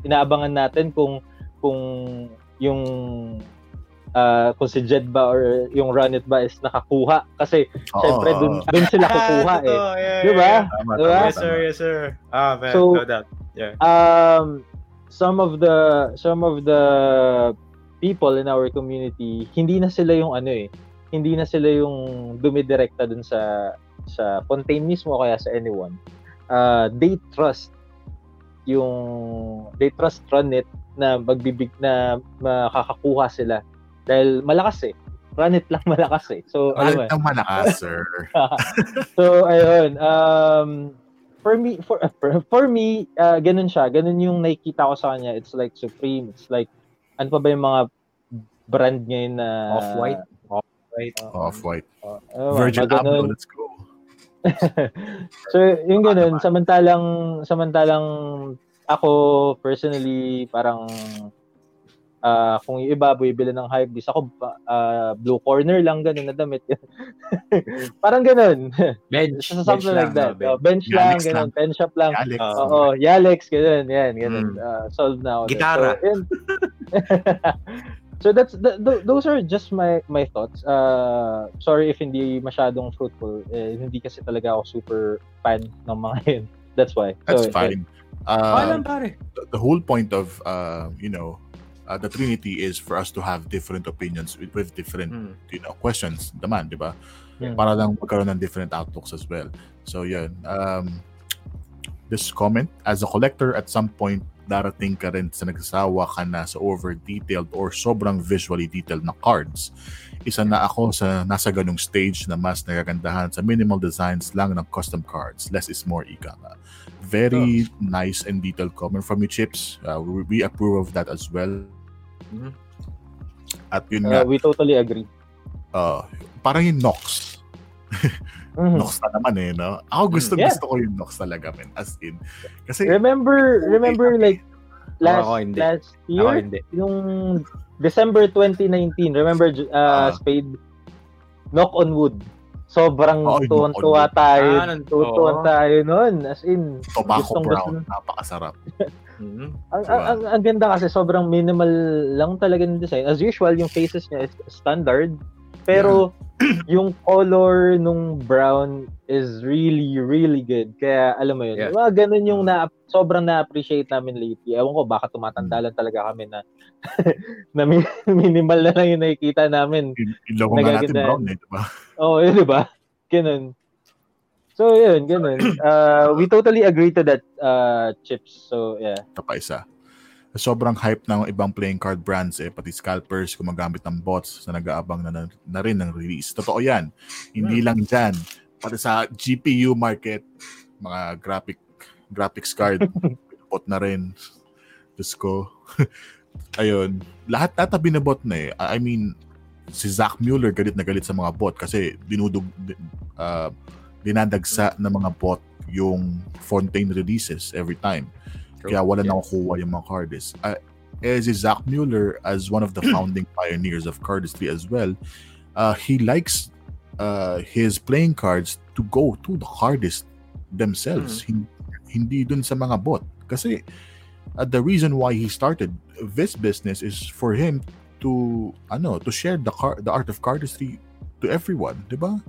inaabangan natin kung kung yung uh, kung si Jed ba or yung Run It ba is nakakuha kasi Oo, syempre dun, dun sila kukuha eh yeah, Di ba? yeah. Tama, Diba? tama, Yes, sir. Yes, sir. Ah, man. So- no doubt. um some of the some of the people in our community hindi na sila yung ano eh hindi na sila yung dumidirekta dun sa sa contain mismo o kaya sa anyone uh, they trust yung they trust run it na magbibig na makakakuha sila dahil malakas eh. Run it lang malakas eh. So ano Alam ang malakas, sir. so ayun um for me for for me uh, ganun siya. Ganun yung nakikita ko sa kanya. It's like supreme. It's like ano pa ba yung mga brand ngayon na off-white? Off-white. Uh, off-white. Uh, uh, Virgin Abloh let's go. So yung ganun samantalang samantalang ako personally parang uh, kung yung iba bibili ng hype beast. Ako uh, blue corner lang ganun na damit. Parang ganun. Bench so, something bench like that. no, uh, bench lang ganun. pen shop lang. Yalex. Uh, oo Yalex ganun yan ganun. Mm. uh, solve na ako gitara. So, so that's the, the, those are just my my thoughts. Uh sorry if hindi masyadong fruitful. Eh, hindi kasi talaga ako super fan ng mga yun. That's why. That's so, fine. Uh, the, the whole point of uh, you know uh, the Trinity is for us to have different opinions with, with different mm. you know questions naman, di ba? Yeah. Para lang magkaroon ng different outlooks as well. So yun. Um, this comment, as a collector, at some point, darating ka rin sa nagsasawa ka na sa over-detailed or sobrang visually detailed na cards. Isa na ako sa nasa ganung stage na mas nagagandahan sa minimal designs lang ng custom cards. Less is more, ika nga. Very oh. nice and detailed comment from you, Chips. Uh, we, we approve of that as well. Mm-hmm. At yun nga. Uh, we totally agree. Uh, parang yung Nox. mm-hmm. Nox na naman eh, no? Ako gusto, yeah. gusto ko yung Nox talaga, man. As in. Kasi, remember, remember like, last, ako, hindi. last year, ako, hindi. yung December 2019, remember uh, uh, Spade, Knock on Wood. Sobrang oh, tuwan-tuwa tayo. Ah, tuwan tayo noon. As in, tobacco brown. Gusto, napakasarap. mm-hmm. ang, ang, ang, ang, ganda kasi sobrang minimal lang talaga ng design. As usual, yung faces niya is standard. Pero yeah. yung color nung brown is really, really good. Kaya alam mo yun, yeah. mga ganun yung na, sobrang na-appreciate namin lately. Ewan ko, baka tumatanda lang talaga kami na na minimal na lang yung nakikita namin. Ilaw nga natin brown eh, diba? Oo, oh, yun, diba? Ganun. So, yun, ganun. Uh, we totally agree to that, uh, Chips. So, yeah. Ito pa isa. Sobrang hype ng ibang playing card brands eh, pati scalpers gumagamit ng bots na nag-aabang na, na, na rin ng release. Totoo yan. Hindi lang dyan. Pati sa GPU market, mga graphic graphics card, bot na rin. Diyos ko. ayun, lahat nata binabot na eh. I mean, si Zach Mueller galit na galit sa mga bot kasi dinudug uh, dinadagsa ng mga bot yung Fontaine releases every time. Kaya wala yeah. nakukuha yung mga cardist. Uh, eh, si Zach Mueller, as one of the founding pioneers of cardistry as well, uh, he likes uh, his playing cards to go to the cardist themselves. Mm. Hindi dun sa mga bot. Kasi uh, the reason why he started this business is for him to ano to share the car the art of cardistry to everyone, 'di ba?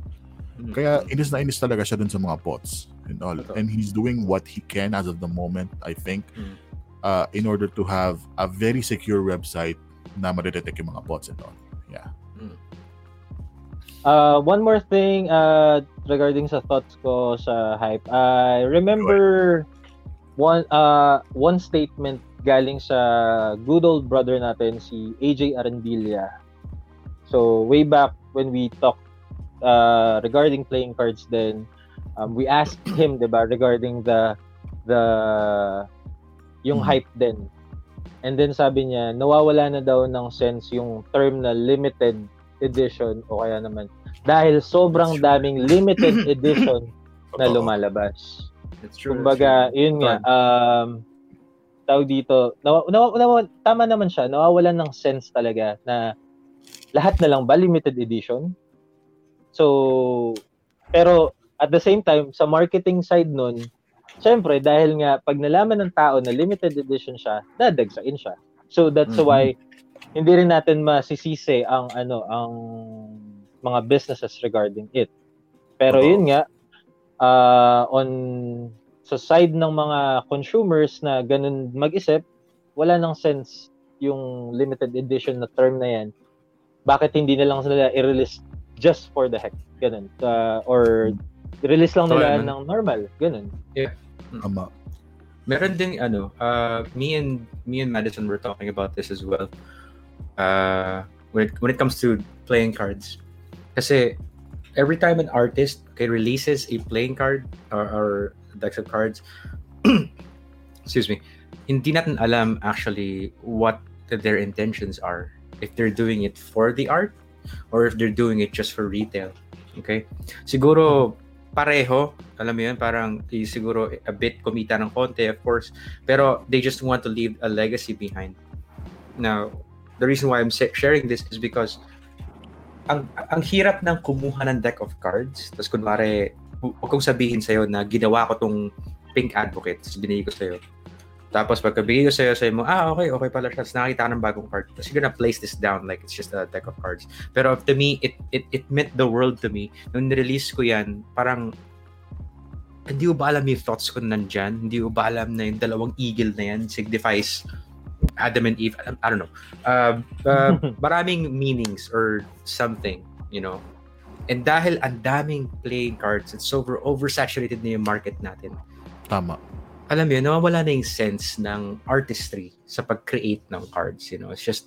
Mm-hmm. Kaya inis na inis talaga siya dun sa mga bots and all. And he's doing what he can as of the moment, I think, mm. uh, in order to have a very secure website na madedetect yung mga bots and all. Yeah. Mm. Uh, one more thing uh, regarding sa thoughts ko sa hype. I remember one uh, one statement galing sa good old brother natin si AJ Arandilla. So way back when we talked uh, regarding playing cards then um, we asked him, 'di ba, regarding the the yung mm-hmm. hype din. And then sabi niya, nawawala na daw ng sense yung term na limited edition o kaya naman dahil sobrang daming limited edition na lumalabas. It's true. Kumbaga, yun nga, um, tawag dito, nawa, nawa, nawa, tama naman siya, nawawalan ng sense talaga na lahat na lang ba limited edition? So, pero at the same time, sa marketing side nun, syempre, dahil nga, pag nalaman ng tao na limited edition siya, dadagsain siya. So, that's mm-hmm. why, hindi rin natin masisisi ang, ano, ang mga businesses regarding it. Pero Uh-oh. yun nga, uh, on sa side ng mga consumers na ganun mag-isip, wala nang sense yung limited edition na term na yan. Bakit hindi na lang sila i-release just for the heck? Ganun. Uh, or release lang nila so, ng normal, ganun. Yeah. Tama. Meron din ano, uh, me and me and Madison were talking about this as well. Uh, when it, when it comes to playing cards. Kasi every time an artist okay, releases a playing card or, or decks of cards, excuse me, hindi natin alam actually what their intentions are. If they're doing it for the art or if they're doing it just for retail. Okay? Siguro pareho, alam mo yun, parang siguro a bit kumita ng konti, of course, pero they just want to leave a legacy behind. Now, the reason why I'm sharing this is because ang ang hirap ng kumuha ng deck of cards. Tapos kunwari, huwag kong sabihin sa'yo na ginawa ko tong pink advocate. Tapos binigay ko sa'yo. Tapos pagkabigay ko sa'yo, sa'yo mo, ah, okay, okay pala siya. Tapos nakakita ng bagong card. Tapos you're gonna place this down like it's just a deck of cards. Pero to me, it it it meant the world to me. Nung nirelease ko yan, parang hindi ko ba alam yung thoughts ko nandyan? Hindi ko ba alam na yung dalawang eagle na yan signifies Adam and Eve. I don't know. Uh, uh, maraming meanings or something, you know. And dahil ang daming playing cards, it's over oversaturated na yung market natin. Tama. Alam mo yun, nawawala na yung sense ng artistry sa pag-create ng cards, you know. It's just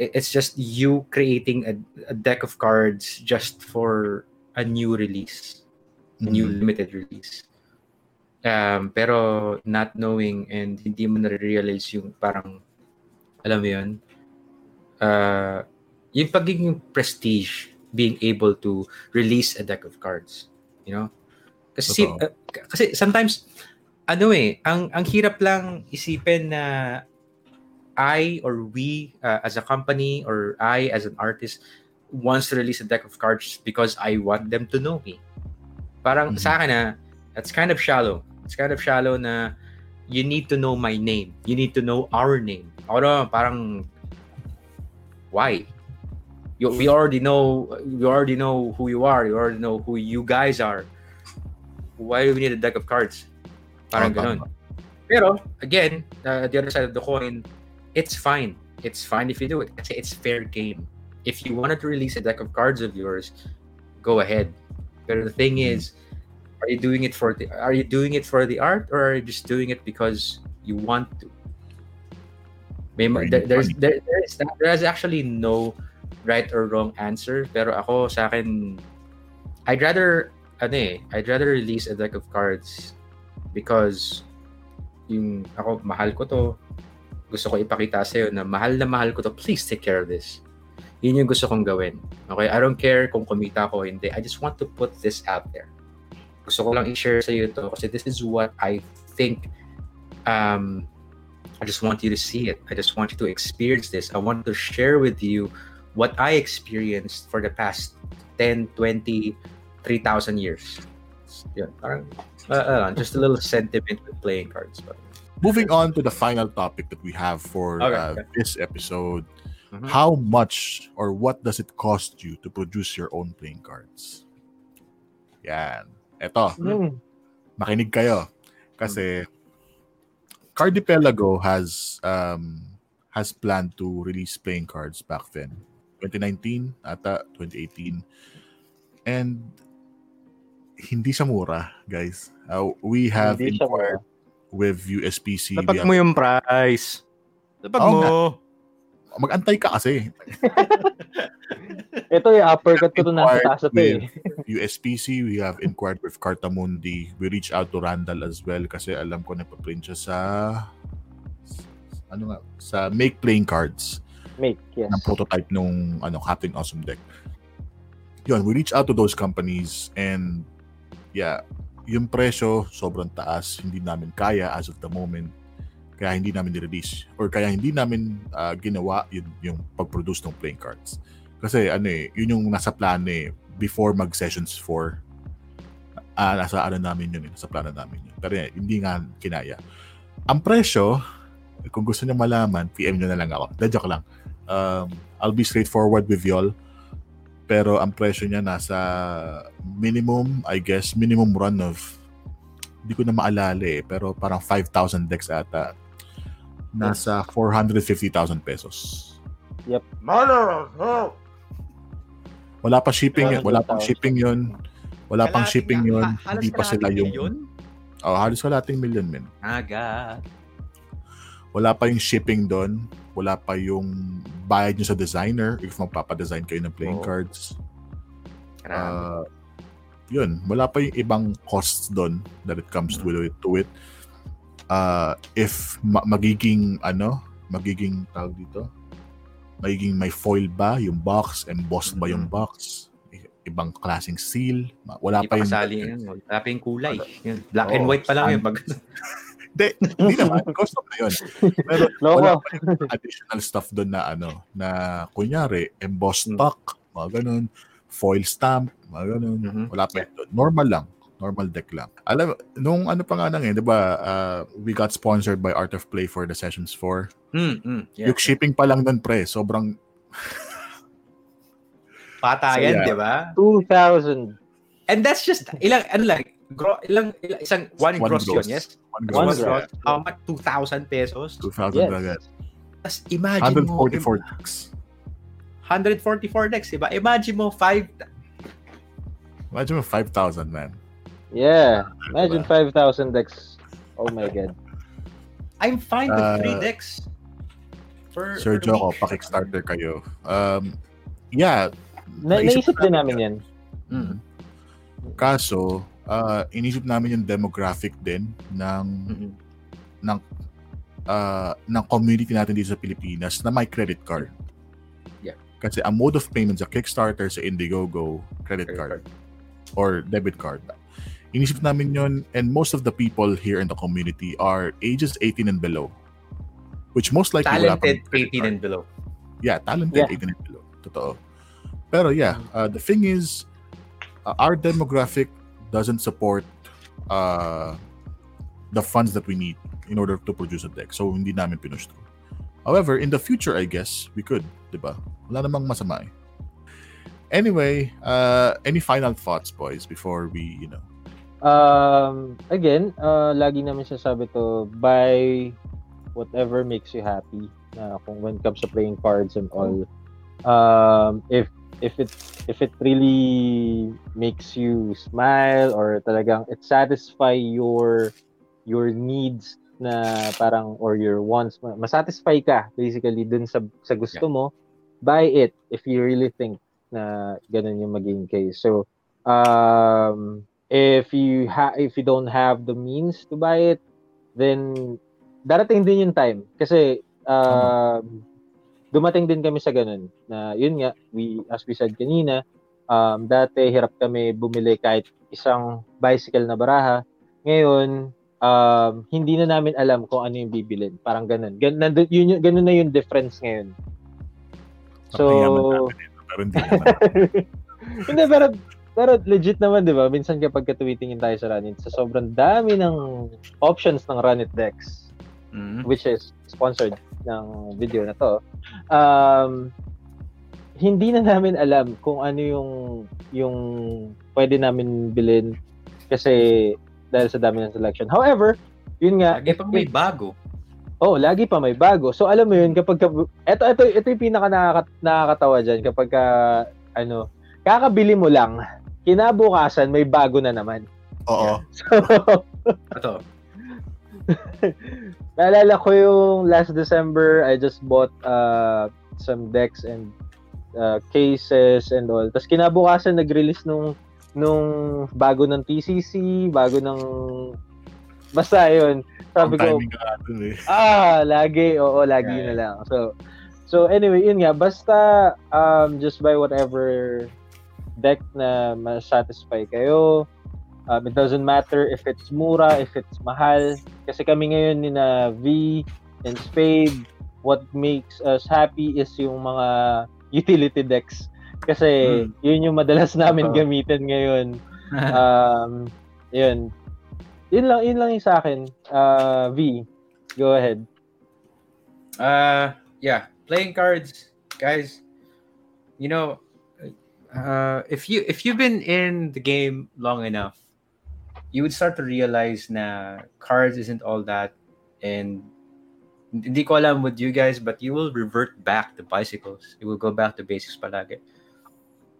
it's just you creating a, a deck of cards just for a new release, a new mm-hmm. limited release. Um, pero not knowing and hindi mo na-realize yung parang, alam mo yun, uh, yung pagiging prestige being able to release a deck of cards. You know? Kasi, uh, kasi sometimes, ano eh, ang, ang hirap lang isipin na I or we uh, as a company or I as an artist wants to release a deck of cards because I want them to know me. Parang mm-hmm. sa akin na, that's kind of shallow. It's kind of shallow na you need to know my name. You need to know our name. Ako parang why? You, we already know we already know who you are. You already know who you guys are. Why do we need a deck of cards? Parang oh, ganun. Pero again, uh, the other side of the coin, it's fine. It's fine if you do it. Kasi it's fair game. If you wanted to release a deck of cards of yours, go ahead. But the thing is, are you doing it for the are you doing it for the art or are you just doing it because you want to may there, there's there, there's there's actually no right or wrong answer pero ako sa akin I'd rather ano eh I'd rather release a deck of cards because yung ako mahal ko to. Gusto ko ipakita sa iyo na mahal na mahal ko to. Please take care of this. Yun yung gusto kong gawin. Okay? I don't care kung kumita ko hindi. I just want to put this out there. Gusto ko lang i-share sa iyo to kasi this is what I think um, I just want you to see it. I just want you to experience this. I want to share with you what I experienced for the past 10, 20, 3,000 years. Yeah, parang, uh, uh, just a little sentiment with playing cards. But... Moving on to the final topic that we have for okay, uh, okay. this episode. Mm-hmm. How much or what does it cost you to produce your own playing cards? Yan. Eto, mm. makinig kayo. Kasi Cardipelago has um, has planned to release playing cards back then. 2019 ata 2018. And hindi siya mura, guys. Uh, we have hindi inquired with USPC. Dapat mo yung price. Dapat oh, mo. Mag-antay ka kasi. Ito yung uppercut ko to nasa taas ito eh. USPC, we have inquired with Cartamundi. We reach out to Randall as well kasi alam ko nagpa-print siya sa ano nga, sa Make Playing Cards. Make, yes. Ng prototype nung ano, Captain Awesome deck. Yun, we reach out to those companies and yeah, yung presyo sobrang taas, hindi namin kaya as of the moment kaya hindi namin ni-release or kaya hindi namin uh, ginawa yun, yung pag-produce ng playing cards. Kasi ano eh, yun yung nasa plan eh before mag sessions 4. Uh, ah, nasa ano namin yun eh, nasa plano namin yun. Pero eh, hindi nga kinaya. Ang presyo, kung gusto niyo malaman, PM niyo na lang ako. Da joke lang. Um, I'll be straightforward with y'all. Pero ang presyo niya nasa minimum, I guess, minimum run of hindi ko na maalala eh, pero parang 5,000 decks ata nasa 450,000 pesos. Yep. Mother of Wala pa shipping, yun. wala pang shipping 'yon. Wala pang shipping 'yon. Hindi pa sila yung milyon? Oh, halos kalating million men. Aga. Wala pa yung shipping doon. Wala pa yung bayad nyo sa designer if magpapadesign kayo ng playing oh. cards. Uh, yun, wala pa yung ibang costs doon that it comes to it. To it. Uh, if ma- magiging, ano, magiging, tawag dito, magiging may foil ba yung box, embossed ba yung box, ibang klaseng seal, wala Hindi pa pa yung... yun. Wala pa yung kulay. Yun. Black and Oo, white pa lang yun. and- Pag, Hindi, hindi naman. Custom na yun. Pero Loko. wala pa yung additional stuff doon na ano, na kunyari, embossed Hmm. puck, mga ganun, foil stamp, mga ganun. Mhm. Wala pa yun doon. Normal lang. Normal deck lang. Alam, nung ano pa nga lang eh, di ba, uh, we got sponsored by Art of Play for the Sessions 4. mm, mm, yeah. Yung shipping pa lang doon, pre, sobrang, Patayan, So, yeah. di ba? 2,000. And that's just, ilang, ano lang, gro, ilang, ilang, isang, one, One gross, gross. yun, yes? one gross. How much? 2,000 pesos? 2,000 Yes. agad. Tapos imagine mo, 144 decks. 144 decks, diba? Imagine mo, 5, Imagine mo 5,000, man. Yeah. Imagine 5,000 decks. Oh my god. I'm fine with Uh, 3 decks. For, Sir for Joko, week. pa-kickstarter kayo. Um, yeah, Na Naisip naisip din namin namin yan. Mm. kaso, uh, inisip namin yung demographic din ng Mhm. uh, ng community natin dito sa Pilipinas na may credit card. Yeah. Kasi ang mode of payment sa Kickstarter, sa Indiegogo, credit, Credit card, or debit card. Inisip namin yon and most of the people here in the community are ages 18 and below. Which most likely Talented credit 18 card. and below. Yeah, talented Yeah. 18 and below. Totoo. Pero yeah, uh, the thing is, uh, our demographic doesn't support uh, the funds that we need in order to produce a deck. So, hindi namin pinush through. However, in the future, I guess, we could, di ba? Wala namang masama eh. Anyway, uh, any final thoughts, boys, before we, you know, Um, again, uh, lagi namin sinasabi to, buy whatever makes you happy. Na kung when it comes to playing cards and all. Um, if if it if it really makes you smile or talagang it satisfy your your needs na parang or your wants ma- masatisfy ka basically dun sa sa gusto mo buy it if you really think na ganun yung maging case. So um if you ha if you don't have the means to buy it then darating din yung time. Kasi um dumating din kami sa ganun na yun nga we as we said kanina um dati hirap kami bumili kahit isang bicycle na baraha. Ngayon um hindi na namin alam kung ano yung bibilin. Parang ganun. Gan nandun, yun, ganun na yung difference ngayon. So pero hindi naman. hindi, pero, pero legit naman, di ba? Minsan kapag katuwitingin tayo sa Runit, sa sobrang dami ng options ng Runit decks, Mhm. which is sponsored ng video na to, um, hindi na namin alam kung ano yung yung pwede namin bilhin kasi dahil sa dami ng selection. However, yun nga, Lagi pang may bago. Oh, lagi pa may bago. So alam mo yun kapag ka- ito ito ito yung pinaka nakaka- nakakatawa diyan kapag ka, ano, kakabili mo lang, kinabukasan may bago na naman. Oo. So Ito. naalala ko yung last December, I just bought uh, some decks and uh, cases and all. Tapos kinabukasan nag-release nung nung bago ng TCC, bago ng basta yun. Sabi ko, eh. Ah, lagi. Oo, lagi Yeah, na lang. So, so anyway, yun nga. Basta, um, just buy whatever deck na ma-satisfy kayo. Um, it doesn't matter if it's mura, if it's mahal. Kasi kami ngayon ni na V and Spade, what makes us happy is yung mga utility decks. Kasi yun yung madalas namin Totoo. gamitin ngayon um, yun. Yun lang, yun lang yung sa akin. Uh, V, go ahead. Uh, yeah, playing cards, guys. You know, uh, if you if you've been in the game long enough, you would start to realize na cards isn't all that, and hindi ko alam with you guys, but you will revert back to bicycles. You will go back to basics palagi.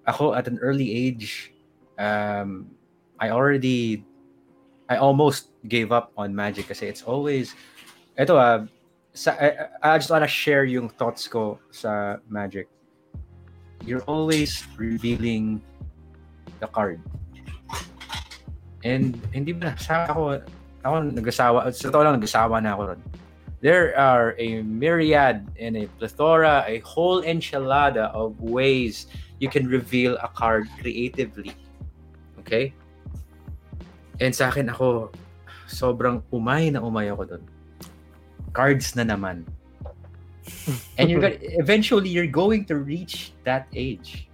Ako at an early age, um, I already, I almost gave up on Magic kasi it's always, ito ah, sa, I, I just wanna share yung thoughts ko sa Magic. You're always revealing the card. And hindi ba sa ako ako nagasawa sa totoo lang nagasawa na ako ron. There are a myriad and a plethora, a whole enchilada of ways you can reveal a card creatively. Okay? And sa akin ako, sobrang umay na umay ako doon. Cards na naman. And you're gonna, eventually you're going to reach that age.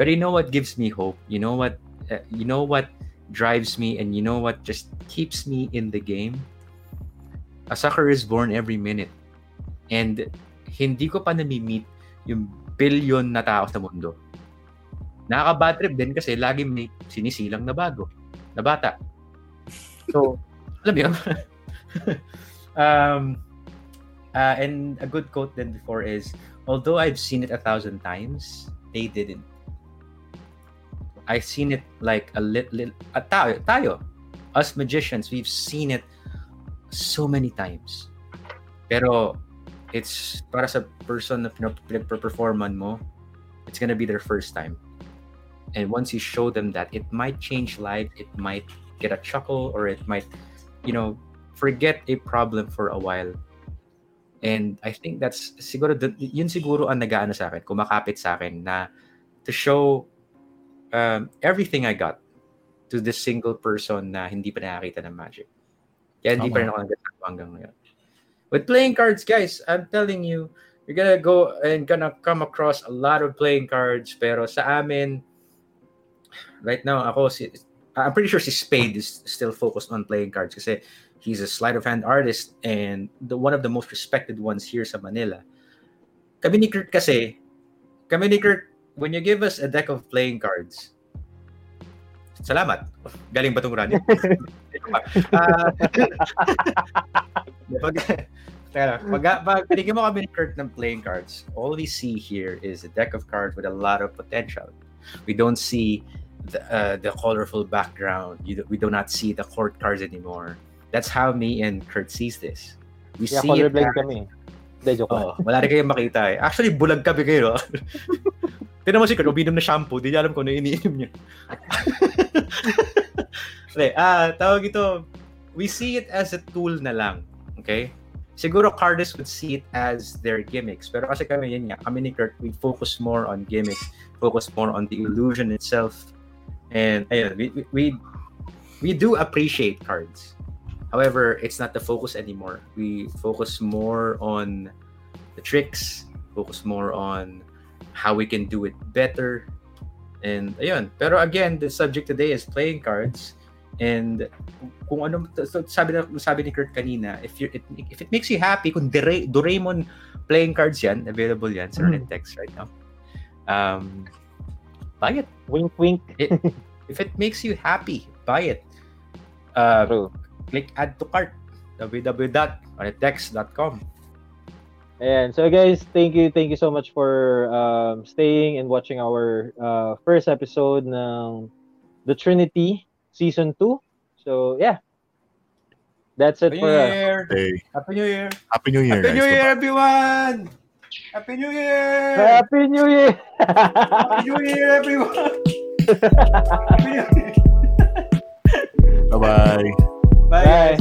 But you know what gives me hope? You know what uh, you know what drives me and you know what just keeps me in the game? A sucker is born every minute. And hindi ko pa nami-meet yung billion na tao sa mundo. Nakaka-bad trip din kasi lagi may sinisilang na bago, na bata. So, alam mo yun? um, uh, and a good quote then before is, although I've seen it a thousand times, they didn't. I've seen it like a little, uh, tayo, tayo, us magicians, we've seen it so many times. Pero it's para sa person na performan mo, it's gonna be their first time. And once you show them that, it might change life, it might get a chuckle, or it might, you know, forget a problem for a while. And I think that's siguro yun siguro ang nagaano sa akin, kumakapit sa akin na to show um, everything I got to this single person na hindi pa nakakita ng magic. Kaya hindi okay. pa rin ako nagkasama hanggang ngayon. With playing cards, guys, I'm telling you, you're gonna go and gonna come across a lot of playing cards. Pero sa amin, right now, ako, si, I'm pretty sure si Spade is still focused on playing cards kasi he's a sleight of hand artist and the one of the most respected ones here sa Manila. Kami ni Kurt kasi, kami ni Kurt when you give us a deck of playing cards, salamat. Galing ba itong run? uh, pag, teka, pag, pag mo kami ni Kurt ng playing cards, all we see here is a deck of cards with a lot of potential. We don't see the, uh, the colorful background. You, we do not see the court cards anymore. That's how me and Kurt sees this. We yeah, see it kami. De, joke oh, wala rin kayong makita eh. Actually, bulag kami kayo. Tinan mo si uminom na shampoo. Di niya alam kung ano iniinom niya. okay, ah, tawag ito, we see it as a tool na lang. Okay? Siguro Cardis would see it as their gimmicks. Pero kasi kami yun nga, kami ni Kurt, we focus more on gimmicks, focus more on the illusion itself. And ayun, we, we, we do appreciate cards. However, it's not the focus anymore. We focus more on the tricks, focus more on how we can do it better. And ayun. Pero again, the subject today is playing cards. And kung ano so sabi na sabi ni Kurt kanina, if you it, if it makes you happy kung Dore, Doraemon playing cards yan, available yan sa mm. text right now. Um buy it. Wink wink. it, if it makes you happy, buy it. Uh, True. click add to cart www.onettext.com And so guys, thank you, thank you so much for um, staying and watching our uh, first episode ng The Trinity Season 2. So yeah, that's it Happy for New us. Year. Hey. Happy New Year. Happy New Year. Happy guys. New Year, everyone. Happy New Year. Happy New Year. Happy New Year, everyone. Happy New Year. Bye bye.